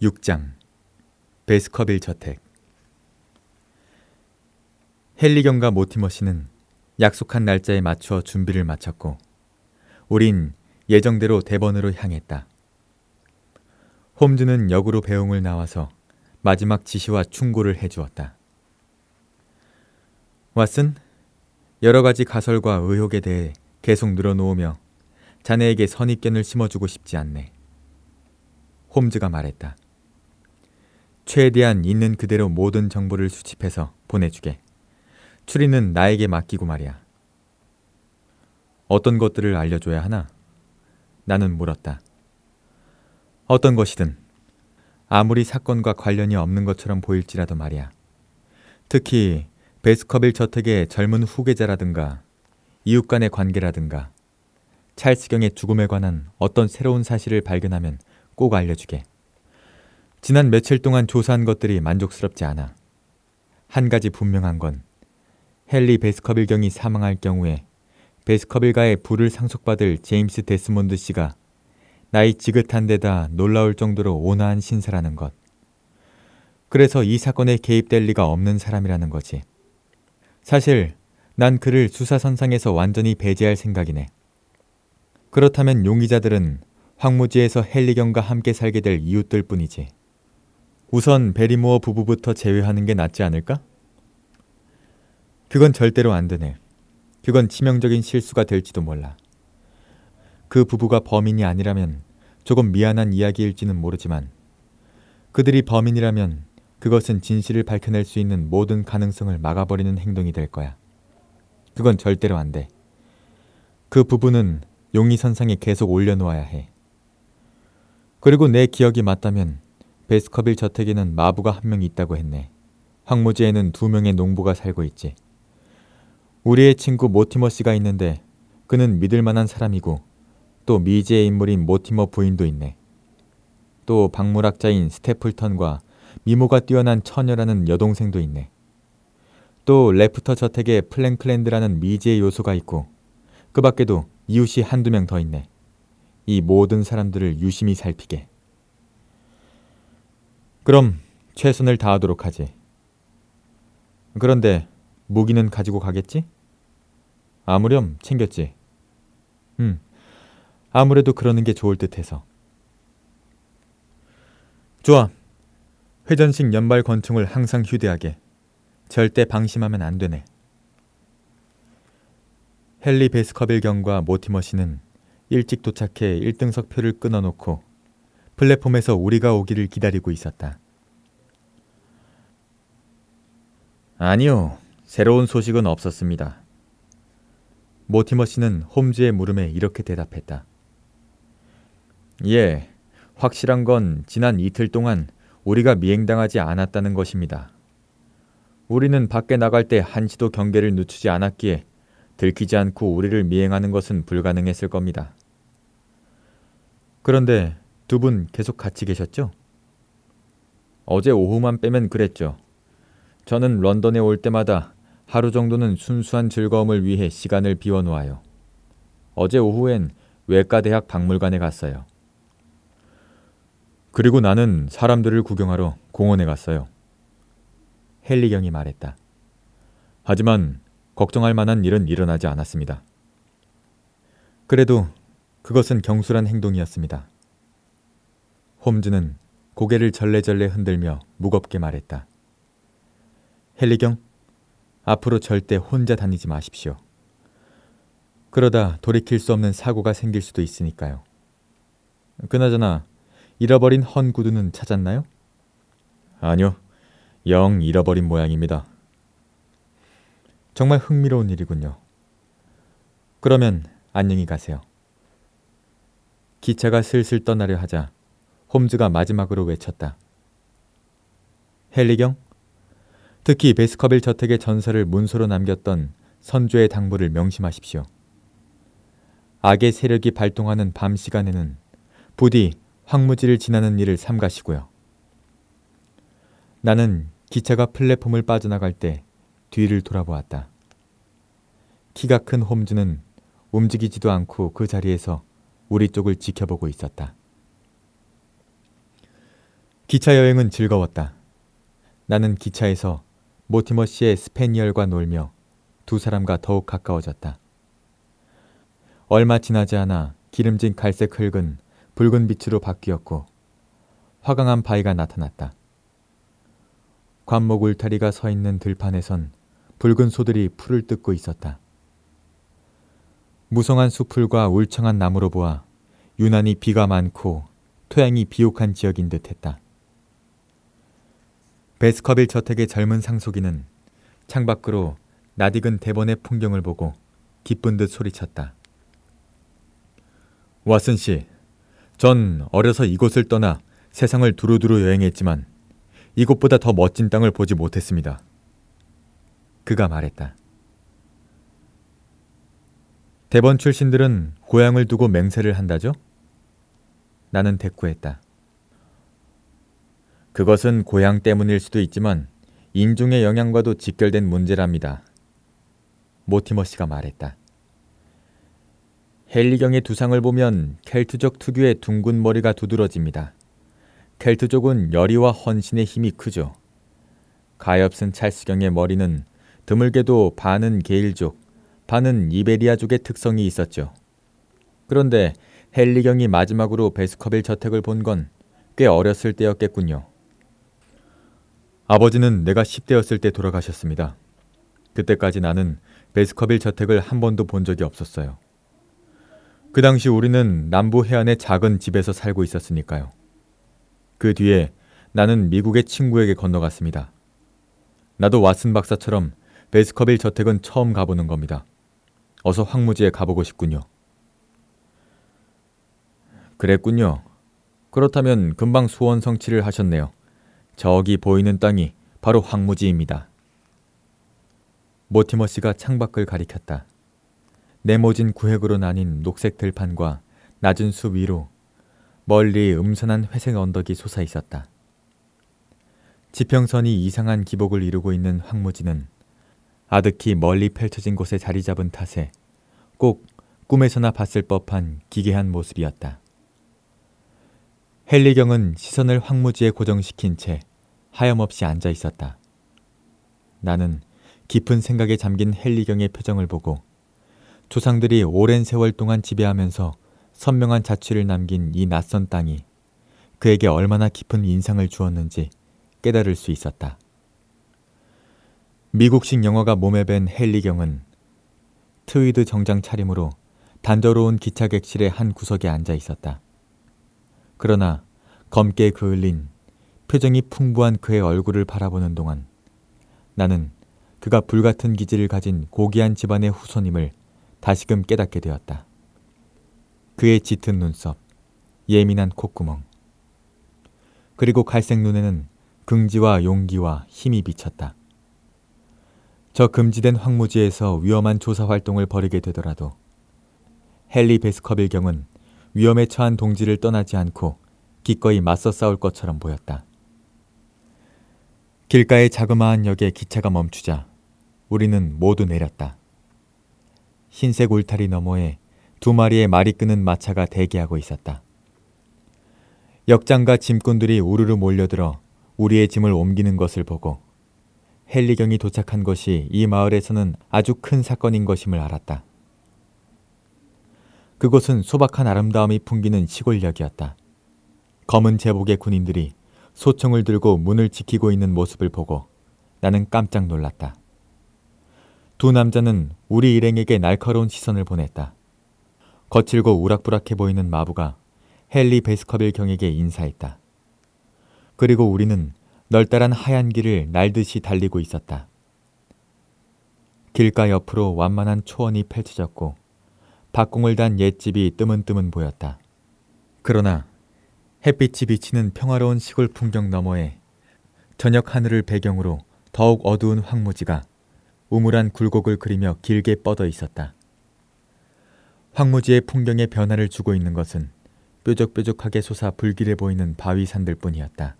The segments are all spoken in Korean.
6장 베스커빌 저택 헨리경과 모티머 씨는 약속한 날짜에 맞춰 준비를 마쳤고 우린 예정대로 대번으로 향했다. 홈즈는 역으로 배웅을 나와서 마지막 지시와 충고를 해주었다. 왓슨, 여러 가지 가설과 의혹에 대해 계속 늘어놓으며 자네에게 선입견을 심어주고 싶지 않네. 홈즈가 말했다. 최대한 있는 그대로 모든 정보를 수집해서 보내주게. 추리는 나에게 맡기고 말이야. 어떤 것들을 알려줘야 하나? 나는 물었다. 어떤 것이든 아무리 사건과 관련이 없는 것처럼 보일지라도 말이야. 특히 베스커빌 저택의 젊은 후계자라든가 이웃 간의 관계라든가 찰스경의 죽음에 관한 어떤 새로운 사실을 발견하면 꼭 알려주게. 지난 며칠 동안 조사한 것들이 만족스럽지 않아. 한 가지 분명한 건 헨리 베스커빌 경이 사망할 경우에 베스커빌가의 부를 상속받을 제임스 데스몬드 씨가 나이 지긋한 데다 놀라울 정도로 온화한 신사라는 것. 그래서 이 사건에 개입될 리가 없는 사람이라는 거지. 사실 난 그를 수사선상에서 완전히 배제할 생각이네. 그렇다면 용의자들은 황무지에서 헨리경과 함께 살게 될 이웃들 뿐이지. 우선 베리모어 부부부터 제외하는 게 낫지 않을까? 그건 절대로 안 되네. 그건 치명적인 실수가 될지도 몰라. 그 부부가 범인이 아니라면 조금 미안한 이야기일지는 모르지만 그들이 범인이라면 그것은 진실을 밝혀낼 수 있는 모든 가능성을 막아버리는 행동이 될 거야. 그건 절대로 안 돼. 그 부부는 용의선상에 계속 올려놓아야 해. 그리고 내 기억이 맞다면 베스커빌 저택에는 마부가 한 명 있다고 했네. 황무지에는 두 명의 농부가 살고 있지. 우리의 친구 모티머 씨가 있는데 그는 믿을 만한 사람이고 또 미지의 인물인 모티머 부인도 있네. 또 박물학자인 스테플턴과 미모가 뛰어난 처녀라는 여동생도 있네. 또 레프터 저택에 프랭클랜드라는 미지의 요소가 있고 그 밖에도 이웃이 한두 명 더 있네. 이 모든 사람들을 유심히 살피게. 그럼 최선을 다하도록 하지. 그런데 무기는 가지고 가겠지? 아무렴 챙겼지. 음, 아무래도 그러는 게 좋을 듯해서. 좋아. 회전식 연발 권총을 항상 휴대하게. 절대 방심하면 안 되네. 헨리 베스커빌 경과 모티머 씨는 일찍 도착해 1등석 표를 끊어놓고 플랫폼에서 우리가 오기를 기다리고 있었다. 아니요. 새로운 소식은 없었습니다. 모티머 씨는 홈즈의 물음에 이렇게 대답했다. 예, 확실한 건 지난 이틀 동안 우리가 미행당하지 않았다는 것입니다. 우리는 밖에 나갈 때 한시도 경계를 늦추지 않았기에 들키지 않고 우리를 미행하는 것은 불가능했을 겁니다. 그런데 두 분 계속 같이 계셨죠? 어제 오후만 빼면 그랬죠. 저는 런던에 올 때마다 하루 정도는 순수한 즐거움을 위해 시간을 비워놓아요. 어제 오후엔 외과대학 박물관에 갔어요. 그리고 나는 사람들을 구경하러 공원에 갔어요. 헨리경이 말했다. 하지만 걱정할 만한 일은 일어나지 않았습니다. 그래도 그것은 경솔한 행동이었습니다. 홈즈는 고개를 절레절레 흔들며 무겁게 말했다. 헨리경, 앞으로 절대 혼자 다니지 마십시오. 그러다 돌이킬 수 없는 사고가 생길 수도 있으니까요. 그나저나 잃어버린 헌 구두는 찾았나요? 아니요. 영 잃어버린 모양입니다. 정말 흥미로운 일이군요. 그러면 안녕히 가세요. 기차가 슬슬 떠나려 하자 홈즈가 마지막으로 외쳤다. 헨리경? 특히 베스커빌 저택의 전설을 문서로 남겼던 선조의 당부를 명심하십시오. 악의 세력이 발동하는 밤 시간에는 부디 황무지를 지나는 일을 삼가시고요. 나는 기차가 플랫폼을 빠져나갈 때 뒤를 돌아보았다. 키가 큰 홈즈는 움직이지도 않고 그 자리에서 우리 쪽을 지켜보고 있었다. 기차 여행은 즐거웠다. 나는 기차에서 모티머 씨의 스페니얼과 놀며 두 사람과 더욱 가까워졌다. 얼마 지나지 않아 기름진 갈색 흙은 붉은 빛으로 바뀌었고 화강한 바위가 나타났다. 관목 울타리가 서 있는 들판에선 붉은 소들이 풀을 뜯고 있었다. 무성한 수풀과 울창한 나무로 보아 유난히 비가 많고 토양이 비옥한 지역인 듯했다. 베스커빌 저택의 젊은 상속인은 창밖으로 낯익은 대번의 풍경을 보고 기쁜 듯 소리쳤다. 왓슨 씨, 전 어려서 이곳을 떠나 세상을 두루두루 여행했지만 이곳보다 더 멋진 땅을 보지 못했습니다. 그가 말했다. 대번 출신들은 고향을 두고 맹세를 한다죠? 나는 대꾸했다. 그것은 고향 때문일 수도 있지만 인종의 영향과도 직결된 문제랍니다. 모티머 씨가 말했다. 헬리경의 두상을 보면 켈트족 특유의 둥근 머리가 두드러집니다. 켈트족은 열의와 헌신의 힘이 크죠. 가엾은 찰스경의 머리는 드물게도 반은 게일족, 반은 이베리아족의 특성이 있었죠. 그런데 헬리경이 마지막으로 베스커빌 저택을 본 건 꽤 어렸을 때였겠군요. 아버지는 내가 10대였을 때 돌아가셨습니다. 그때까지 나는 베스커빌 저택을 한 번도 본 적이 없었어요. 그 당시 우리는 남부 해안의 작은 집에서 살고 있었으니까요. 그 뒤에 나는 미국의 친구에게 건너갔습니다. 나도 왓슨 박사처럼 베스커빌 저택은 처음 가보는 겁니다. 어서 황무지에 가보고 싶군요. 그랬군요. 그렇다면 금방 소원 성취를 하셨네요. 저기 보이는 땅이 바로 황무지입니다. 모티머 씨가 창밖을 가리켰다. 네모진 구획으로 나뉜 녹색 들판과 낮은 숲 위로 멀리 음산한 회색 언덕이 솟아 있었다. 지평선이 이상한 기복을 이루고 있는 황무지는 아득히 멀리 펼쳐진 곳에 자리 잡은 탓에 꼭 꿈에서나 봤을 법한 기괴한 모습이었다. 헨리경은 시선을 황무지에 고정시킨 채 하염없이 앉아 있었다. 나는 깊은 생각에 잠긴 헨리경의 표정을 보고 조상들이 오랜 세월 동안 지배하면서 선명한 자취를 남긴 이 낯선 땅이 그에게 얼마나 깊은 인상을 주었는지 깨달을 수 있었다. 미국식 영어가 몸에 밴 헨리경은 트위드 정장 차림으로 단조로운 기차 객실의 한 구석에 앉아 있었다. 그러나 검게 그을린 표정이 풍부한 그의 얼굴을 바라보는 동안 나는 그가 불같은 기질을 가진 고귀한 집안의 후손임을 다시금 깨닫게 되었다. 그의 짙은 눈썹, 예민한 콧구멍, 그리고 갈색 눈에는 긍지와 용기와 힘이 비쳤다. 저 금지된 황무지에서 위험한 조사 활동을 벌이게 되더라도 헨리 베스커빌 경은 위험에 처한 동지를 떠나지 않고 기꺼이 맞서 싸울 것처럼 보였다. 길가의 자그마한 역에 기차가 멈추자 우리는 모두 내렸다. 흰색 울타리 너머에 두 마리의 말이 끄는 마차가 대기하고 있었다. 역장과 짐꾼들이 우르르 몰려들어 우리의 짐을 옮기는 것을 보고 헨리경이 도착한 것이 이 마을에서는 아주 큰 사건인 것임을 알았다. 그곳은 소박한 아름다움이 풍기는 시골역이었다. 검은 제복의 군인들이 소총을 들고 문을 지키고 있는 모습을 보고 나는 깜짝 놀랐다. 두 남자는 우리 일행에게 날카로운 시선을 보냈다. 거칠고 우락부락해 보이는 마부가 헨리 베스커빌 경에게 인사했다. 그리고 우리는 널따란 하얀 길을 날듯이 달리고 있었다. 길가 옆으로 완만한 초원이 펼쳐졌고 박공을 단 옛집이 뜨문뜨문 보였다. 그러나 햇빛이 비치는 평화로운 시골 풍경 너머에 저녁 하늘을 배경으로 더욱 어두운 황무지가 우물한 굴곡을 그리며 길게 뻗어 있었다. 황무지의 풍경에 변화를 주고 있는 것은 뾰족뾰족하게 솟아 불길해 보이는 바위산들 뿐이었다.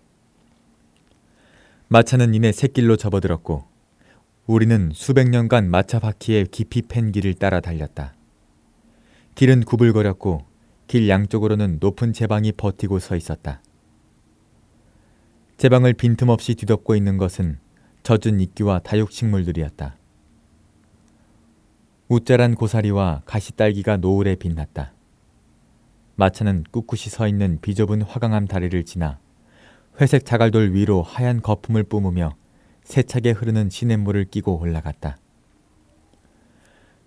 마차는 이내 샛길로 접어들었고 우리는 수백 년간 마차 바퀴에 깊이 팬 길을 따라 달렸다. 길은 구불거렸고 길 양쪽으로는 높은 제방이 버티고 서 있었다. 제 방을 빈틈없이 뒤덮고 있는 것은 젖은 이끼와 다육식물들이었다. 웃자란 고사리와 가시딸기가 노을에 빛났다. 마차는 꿋꿋이 서 있는 비좁은 화강암 다리를 지나 회색 자갈돌 위로 하얀 거품을 뿜으며 세차게 흐르는 시냇물을 끼고 올라갔다.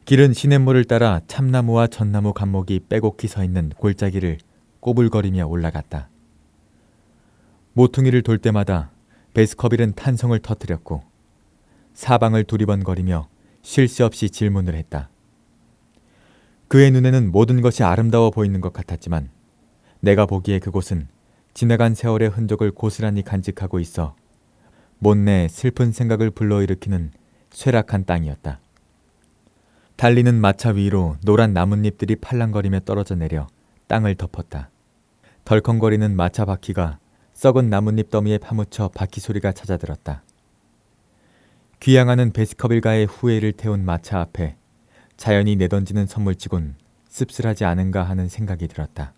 길은 시냇물을 따라 참나무와 전나무 감목이 빼곡히 서 있는 골짜기를 꼬불거리며 올라갔다. 모퉁이를 돌 때마다 베스커빌은 탄성을 터뜨렸고 사방을 두리번거리며 쉴 새 없이 질문을 했다. 그의 눈에는 모든 것이 아름다워 보이는 것 같았지만 내가 보기에 그곳은 지나간 세월의 흔적을 고스란히 간직하고 있어 못내 슬픈 생각을 불러일으키는 쇠락한 땅이었다. 달리는 마차 위로 노란 나뭇잎들이 팔랑거리며 떨어져 내려 땅을 덮었다. 덜컹거리는 마차 바퀴가 썩은 나뭇잎 더미에 파묻혀 바퀴 소리가 찾아들었다. 귀향하는 베스커빌 가의 후회를 태운 마차 앞에 자연이 내던지는 선물치곤 씁쓸하지 않은가 하는 생각이 들었다.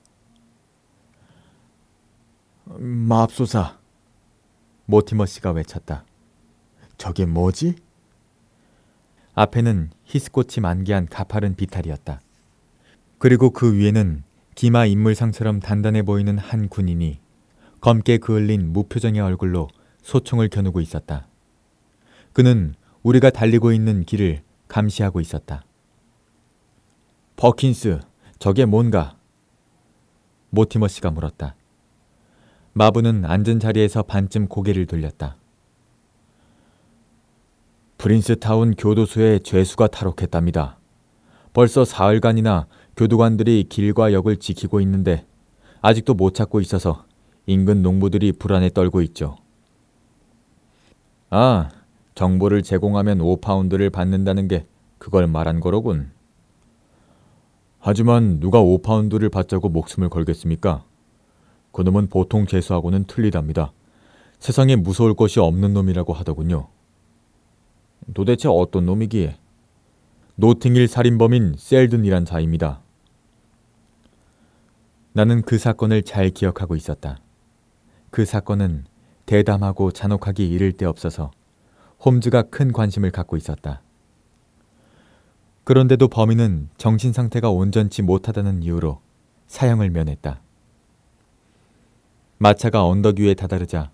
맙소사. 모티머 씨가 외쳤다. 저게 뭐지? 앞에는 히스꽃이 만개한 가파른 비탈이었다. 그리고 그 위에는 기마 인물상처럼 단단해 보이는 한 군인이 검게 그을린 무표정의 얼굴로 소총을 겨누고 있었다. 그는 우리가 달리고 있는 길을 감시하고 있었다. 버킨스, 저게 뭔가? 모티머 씨가 물었다. 마부는 앉은 자리에서 반쯤 고개를 돌렸다. 프린스타운 교도소에 죄수가 탈옥했답니다. 벌써 사흘간이나 교도관들이 길과 역을 지키고 있는데 아직도 못 찾고 있어서 인근 농부들이 불안에 떨고 있죠. 아, 정보를 제공하면 5파운드를 받는다는 게 그걸 말한 거로군. 하지만 누가 5파운드를 받자고 목숨을 걸겠습니까? 그놈은 보통 재수하고는 틀리답니다. 세상에 무서울 것이 없는 놈이라고 하더군요. 도대체 어떤 놈이기에? 노팅힐 살인범인 셀든이란 자입니다. 나는 그 사건을 잘 기억하고 있었다. 그 사건은 대담하고 잔혹하기 이를 데 없어서 홈즈가 큰 관심을 갖고 있었다. 그런데도 범인은 정신 상태가 온전치 못하다는 이유로 사형을 면했다. 마차가 언덕 위에 다다르자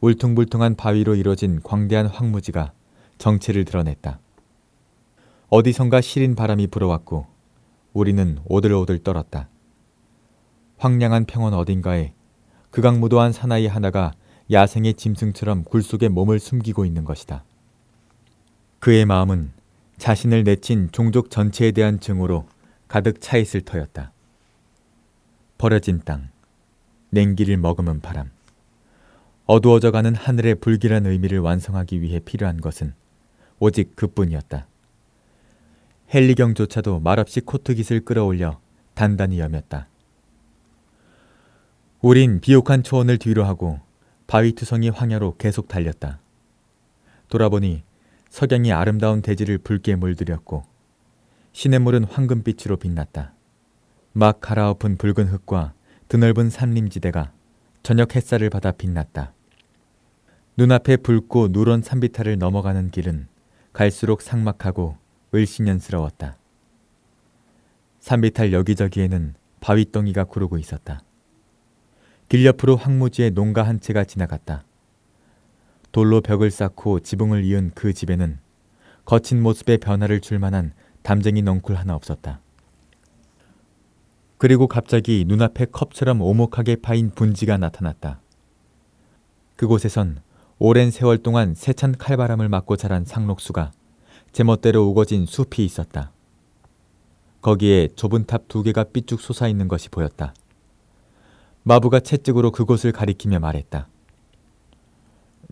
울퉁불퉁한 바위로 이뤄진 광대한 황무지가 정체를 드러냈다. 어디선가 시린 바람이 불어왔고 우리는 오들오들 떨었다. 황량한 평원 어딘가에 극악무도한 사나이 하나가 야생의 짐승처럼 굴 속에 몸을 숨기고 있는 것이다. 그의 마음은 자신을 내친 종족 전체에 대한 증오로 가득 차 있을 터였다. 버려진 땅, 냉기를 머금은 바람, 어두워져가는 하늘의 불길한 의미를 완성하기 위해 필요한 것은 오직 그뿐이었다. 헨리경조차도 말없이 코트깃을 끌어올려 단단히 여몄다. 우린 비옥한 초원을 뒤로 하고 바위 투성이 황야로 계속 달렸다. 돌아보니 석양이 아름다운 대지를 붉게 물들였고 시냇물은 황금빛으로 빛났다. 막 갈아엎은 붉은 흙과 드넓은 산림지대가 저녁 햇살을 받아 빛났다. 눈앞에 붉고 누런 산비탈을 넘어가는 길은 갈수록 삭막하고 을신연스러웠다. 산비탈 여기저기에는 바위덩이가 구르고 있었다. 길 옆으로 황무지의 농가 한 채가 지나갔다. 돌로 벽을 쌓고 지붕을 이은 그 집에는 거친 모습의 변화를 줄 만한 담쟁이 넝쿨 하나 없었다. 그리고 갑자기 눈앞에 컵처럼 오목하게 파인 분지가 나타났다. 그곳에선 오랜 세월 동안 세찬 칼바람을 맞고 자란 상록수가 제멋대로 우거진 숲이 있었다. 거기에 좁은 탑 두 개가 삐쭉 솟아 있는 것이 보였다. 마부가 채찍으로 그곳을 가리키며 말했다.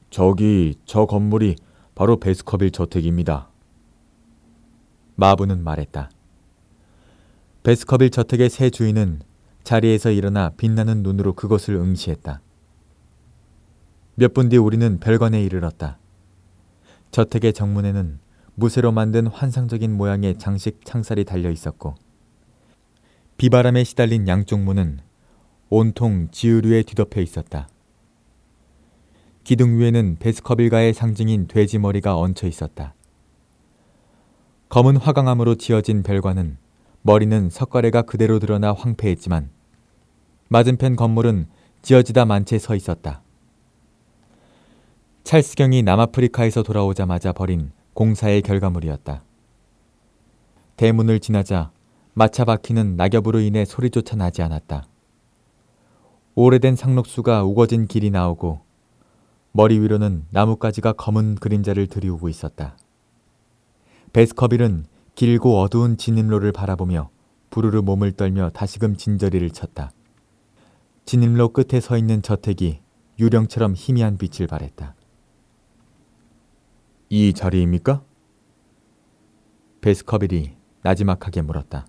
저기 저 건물이 바로 베스커빌 저택입니다. 마부는 말했다. 베스커빌 저택의 새 주인은 자리에서 일어나 빛나는 눈으로 그것을 응시했다. 몇 분 뒤 우리는 별관에 이르렀다. 저택의 정문에는 무쇠로 만든 환상적인 모양의 장식 창살이 달려 있었고 비바람에 시달린 양쪽 문은 온통 지으류에 뒤덮여 있었다. 기둥 위에는 베스커빌가의 상징인 돼지 머리가 얹혀 있었다. 검은 화강암으로 지어진 별관은 머리는 석가래가 그대로 드러나 황폐했지만 맞은편 건물은 지어지다 만 채 서 있었다. 찰스경이 남아프리카에서 돌아오자마자 벌인 공사의 결과물이었다. 대문을 지나자 마차 바퀴는 낙엽으로 인해 소리조차 나지 않았다. 오래된 상록수가 우거진 길이 나오고 머리 위로는 나뭇가지가 검은 그림자를 들이우고 있었다. 베스커빌은 길고 어두운 진입로를 바라보며 부르르 몸을 떨며 다시금 진저리를 쳤다. 진입로 끝에 서 있는 저택이 유령처럼 희미한 빛을 발했다. 이 자리입니까? 베스커빌이 나지막하게 물었다.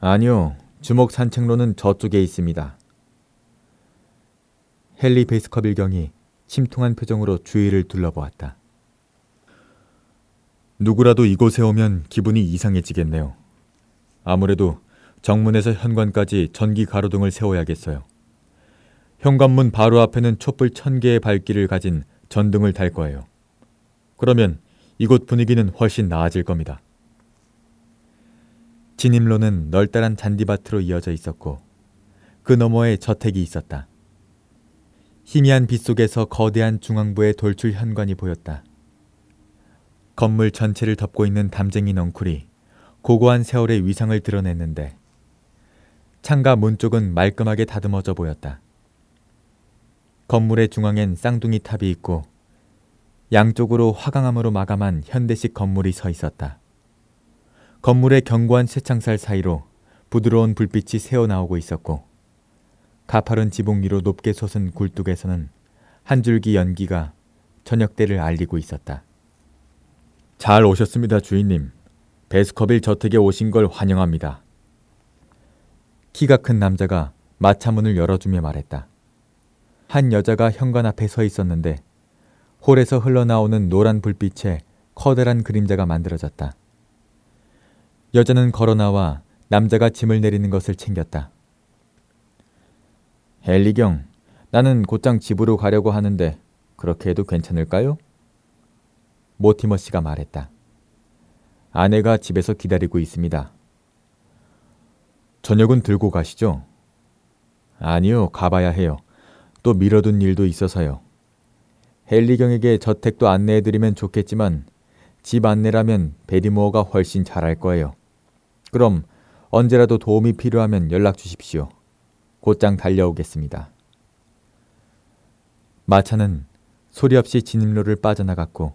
아니요, 주목 산책로는 저쪽에 있습니다. 헨리 베스커빌 경이 침통한 표정으로 주위를 둘러보았다. 누구라도 이곳에 오면 기분이 이상해지겠네요. 아무래도 정문에서 현관까지 전기 가로등을 세워야겠어요. 현관문 바로 앞에는 촛불 천 개의 밝기를 가진 전등을 달 거예요. 그러면 이곳 분위기는 훨씬 나아질 겁니다. 진입로는 널따란 잔디밭으로 이어져 있었고 그 너머에 저택이 있었다. 희미한 빛 속에서 거대한 중앙부의 돌출 현관이 보였다. 건물 전체를 덮고 있는 담쟁이 넝쿨이 고고한 세월의 위상을 드러냈는데 창가 문 쪽은 말끔하게 다듬어져 보였다. 건물의 중앙엔 쌍둥이 탑이 있고 양쪽으로 화강암으로 마감한 현대식 건물이 서 있었다. 건물의 견고한 쇠창살 사이로 부드러운 불빛이 새어 나오고 있었고 가파른 지붕 위로 높게 솟은 굴뚝에서는 한 줄기 연기가 저녁때를 알리고 있었다. 잘 오셨습니다, 주인님. 베스커빌 저택에 오신 걸 환영합니다. 키가 큰 남자가 마차문을 열어주며 말했다. 한 여자가 현관 앞에 서 있었는데 홀에서 흘러나오는 노란 불빛에 커다란 그림자가 만들어졌다. 여자는 걸어 나와 남자가 짐을 내리는 것을 챙겼다. 헨리경, 나는 곧장 집으로 가려고 하는데 그렇게 해도 괜찮을까요? 모티머 씨가 말했다. 아내가 집에서 기다리고 있습니다. 저녁은 들고 가시죠? 아니요, 가봐야 해요. 또 미뤄둔 일도 있어서요. 헨리경에게 저택도 안내해드리면 좋겠지만 집 안내라면 베리모어가 훨씬 잘할 거예요. 그럼 언제라도 도움이 필요하면 연락 주십시오. 곧장 달려오겠습니다. 마차는 소리 없이 진입로를 빠져나갔고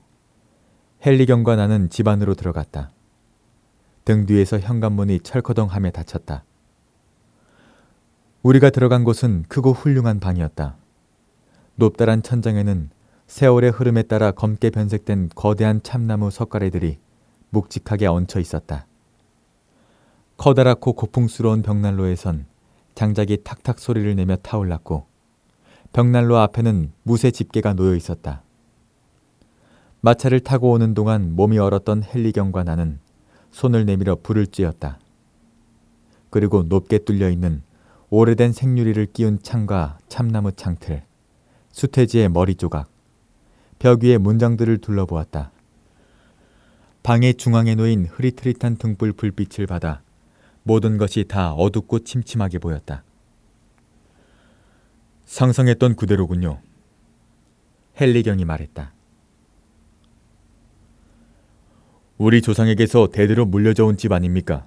헨리경과 나는 집 안으로 들어갔다. 등 뒤에서 현관문이 철커덩함에 닫혔다. 우리가 들어간 곳은 크고 훌륭한 방이었다. 높다란 천장에는 세월의 흐름에 따라 검게 변색된 거대한 참나무 석가래들이 묵직하게 얹혀 있었다. 커다랗고 고풍스러운 벽난로에선 장작이 탁탁 소리를 내며 타올랐고 벽난로 앞에는 무쇠 집게가 놓여 있었다. 마차를 타고 오는 동안 몸이 얼었던 헬리경과 나는 손을 내밀어 불을 쬐었다. 그리고 높게 뚫려 있는 오래된 생유리를 끼운 창과 참나무 창틀, 수태지의 머리 조각, 벽 위의 문장들을 둘러보았다. 방의 중앙에 놓인 흐릿흐릿한 등불 불빛을 받아 모든 것이 다 어둡고 침침하게 보였다. 상상했던 그대로군요. 헨리경이 말했다. 우리 조상에게서 대대로 물려져 온 집 아닙니까?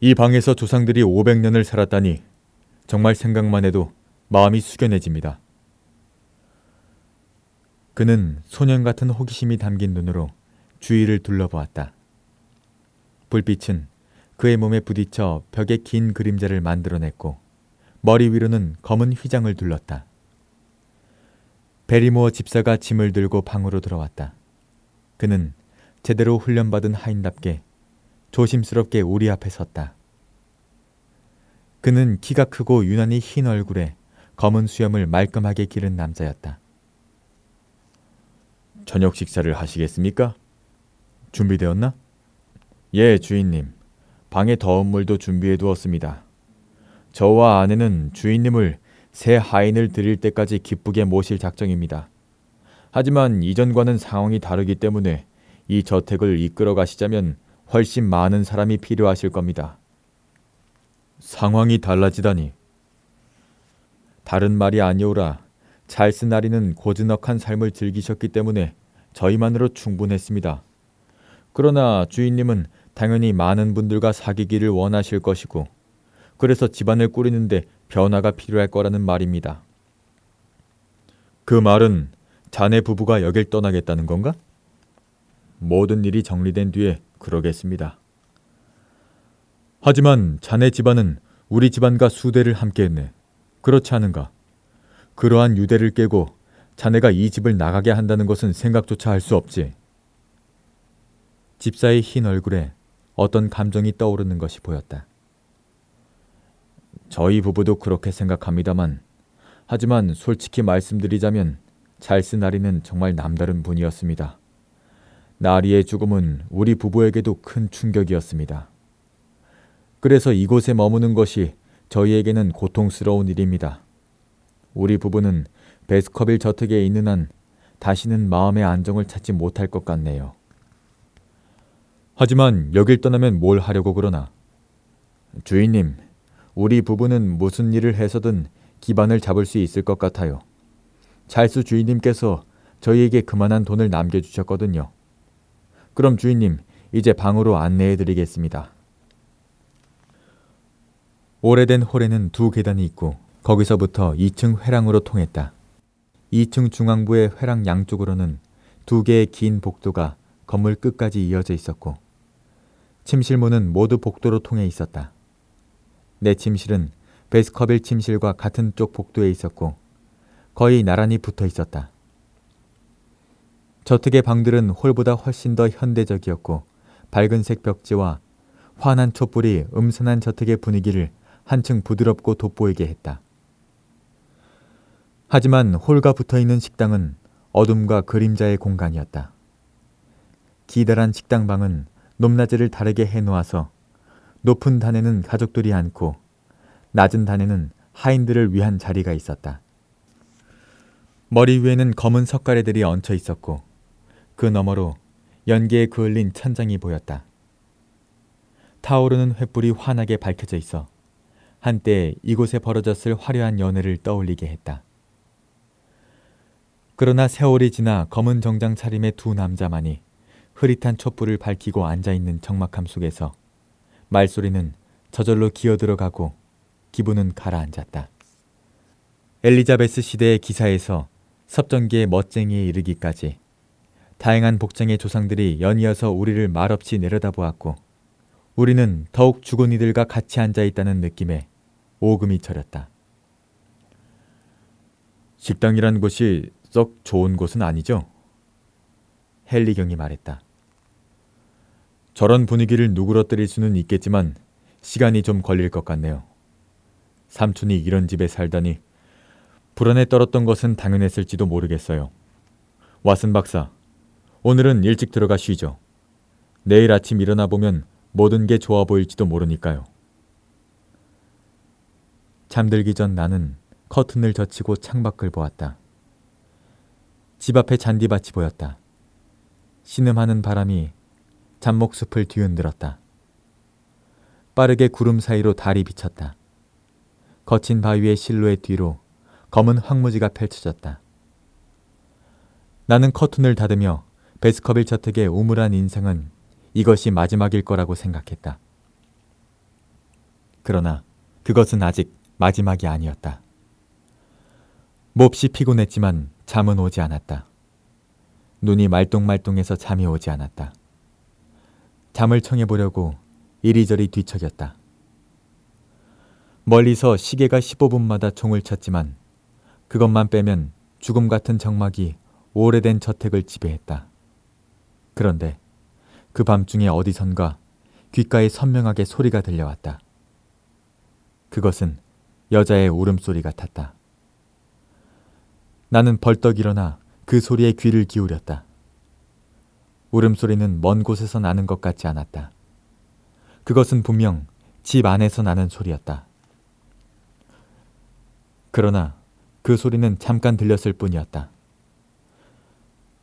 이 방에서 조상들이 500년을 살았다니 정말 생각만 해도 마음이 숙연해집니다. 그는 소년 같은 호기심이 담긴 눈으로 주위를 둘러보았다. 불빛은 그의 몸에 부딪혀 벽에 긴 그림자를 만들어냈고 머리 위로는 검은 휘장을 둘렀다. 베리모어 집사가 짐을 들고 방으로 들어왔다. 그는 제대로 훈련받은 하인답게 조심스럽게 우리 앞에 섰다. 그는 키가 크고 유난히 흰 얼굴에 검은 수염을 말끔하게 기른 남자였다. 저녁 식사를 하시겠습니까? 준비되었나? 예, 주인님. 방에 더운 물도 준비해 두었습니다. 저와 아내는 주인님을 새 하인을 드릴 때까지 기쁘게 모실 작정입니다. 하지만 이전과는 상황이 다르기 때문에 이 저택을 이끌어 가시자면 훨씬 많은 사람이 필요하실 겁니다. 상황이 달라지다니. 다른 말이 아니오라 찰스 나리는 고즈넉한 삶을 즐기셨기 때문에 저희만으로 충분했습니다. 그러나 주인님은 당연히 많은 분들과 사귀기를 원하실 것이고 그래서 집안을 꾸리는데 변화가 필요할 거라는 말입니다. 그 말은 자네 부부가 여길 떠나겠다는 건가? 모든 일이 정리된 뒤에 그러겠습니다. 하지만 자네 집안은 우리 집안과 수대를 함께했네. 그렇지 않은가? 그러한 유대를 깨고 자네가 이 집을 나가게 한다는 것은 생각조차 할 수 없지. 집사의 흰 얼굴에 어떤 감정이 떠오르는 것이 보였다. 저희 부부도 그렇게 생각합니다만, 하지만 솔직히 말씀드리자면 찰스 나리는 정말 남다른 분이었습니다. 나리의 죽음은 우리 부부에게도 큰 충격이었습니다. 그래서 이곳에 머무는 것이 저희에게는 고통스러운 일입니다. 우리 부부는 베스커빌 저택에 있는 한 다시는 마음의 안정을 찾지 못할 것 같네요. 하지만 여길 떠나면 뭘 하려고 그러나? 주인님, 우리 부부는 무슨 일을 해서든 기반을 잡을 수 있을 것 같아요. 찰스 주인님께서 저희에게 그만한 돈을 남겨주셨거든요. 그럼 주인님, 이제 방으로 안내해 드리겠습니다. 오래된 홀에는 두 계단이 있고 거기서부터 2층 회랑으로 통했다. 2층 중앙부의 회랑 양쪽으로는 두 개의 긴 복도가 건물 끝까지 이어져 있었고 침실문은 모두 복도로 통해 있었다. 내 침실은 베스커빌 침실과 같은 쪽 복도에 있었고 거의 나란히 붙어 있었다. 저택의 방들은 홀보다 훨씬 더 현대적이었고 밝은색 벽지와 환한 촛불이 음산한 저택의 분위기를 한층 부드럽고 돋보이게 했다. 하지만 홀과 붙어 있는 식당은 어둠과 그림자의 공간이었다. 기다란 식당방은 높낮이를 다르게 해놓아서 높은 단에는 가족들이 앉고 낮은 단에는 하인들을 위한 자리가 있었다. 머리 위에는 검은 석가래들이 얹혀 있었고 그 너머로 연기에 그을린 천장이 보였다. 타오르는 횃불이 환하게 밝혀져 있어 한때 이곳에 벌어졌을 화려한 연애를 떠올리게 했다. 그러나 세월이 지나 검은 정장 차림의 두 남자만이 흐릿한 촛불을 밝히고 앉아 있는 적막함 속에서 말소리는 저절로 기어들어가고 기분은 가라앉았다. 엘리자베스 시대의 기사에서 섭정기의 멋쟁이에 이르기까지 다양한 복장의 조상들이 연이어서 우리를 말없이 내려다보았고 우리는 더욱 죽은 이들과 같이 앉아 있다는 느낌에 오금이 저렸다. 식당이란 곳이 썩 좋은 곳은 아니죠? 헨리경이 말했다. 저런 분위기를 누그러뜨릴 수는 있겠지만 시간이 좀 걸릴 것 같네요. 삼촌이 이런 집에 살다니 불안에 떨었던 것은 당연했을지도 모르겠어요. 왓슨 박사, 오늘은 일찍 들어가 쉬죠. 내일 아침 일어나 보면 모든 게 좋아 보일지도 모르니까요. 잠들기 전 나는 커튼을 젖히고 창밖을 보았다. 집 앞에 잔디밭이 보였다. 신음하는 바람이 잡목숲을 뒤흔들었다. 빠르게 구름 사이로 달이 비쳤다. 거친 바위의 실루엣 뒤로 검은 황무지가 펼쳐졌다. 나는 커튼을 닫으며 베스커빌 저택의 우물한 인생은 이것이 마지막일 거라고 생각했다. 그러나 그것은 아직 마지막이 아니었다. 몹시 피곤했지만 잠은 오지 않았다. 눈이 말똥말똥해서 잠이 오지 않았다. 잠을 청해 보려고 이리저리 뒤척였다. 멀리서 시계가 15분마다 총을 쳤지만 그것만 빼면 죽음 같은 정막이 오래된 저택을 지배했다. 그런데 그 밤중에 어디선가 귓가에 선명하게 소리가 들려왔다. 그것은 여자의 울음소리 같았다. 나는 벌떡 일어나 그 소리에 귀를 기울였다. 울음소리는 먼 곳에서 나는 것 같지 않았다. 그것은 분명 집 안에서 나는 소리였다. 그러나 그 소리는 잠깐 들렸을 뿐이었다.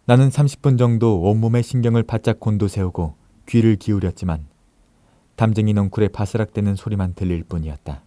나는 30분 정도 온몸의 신경을 바짝 곤두세우고 귀를 기울였지만 담쟁이 넝쿨의 바스락대는 소리만 들릴 뿐이었다.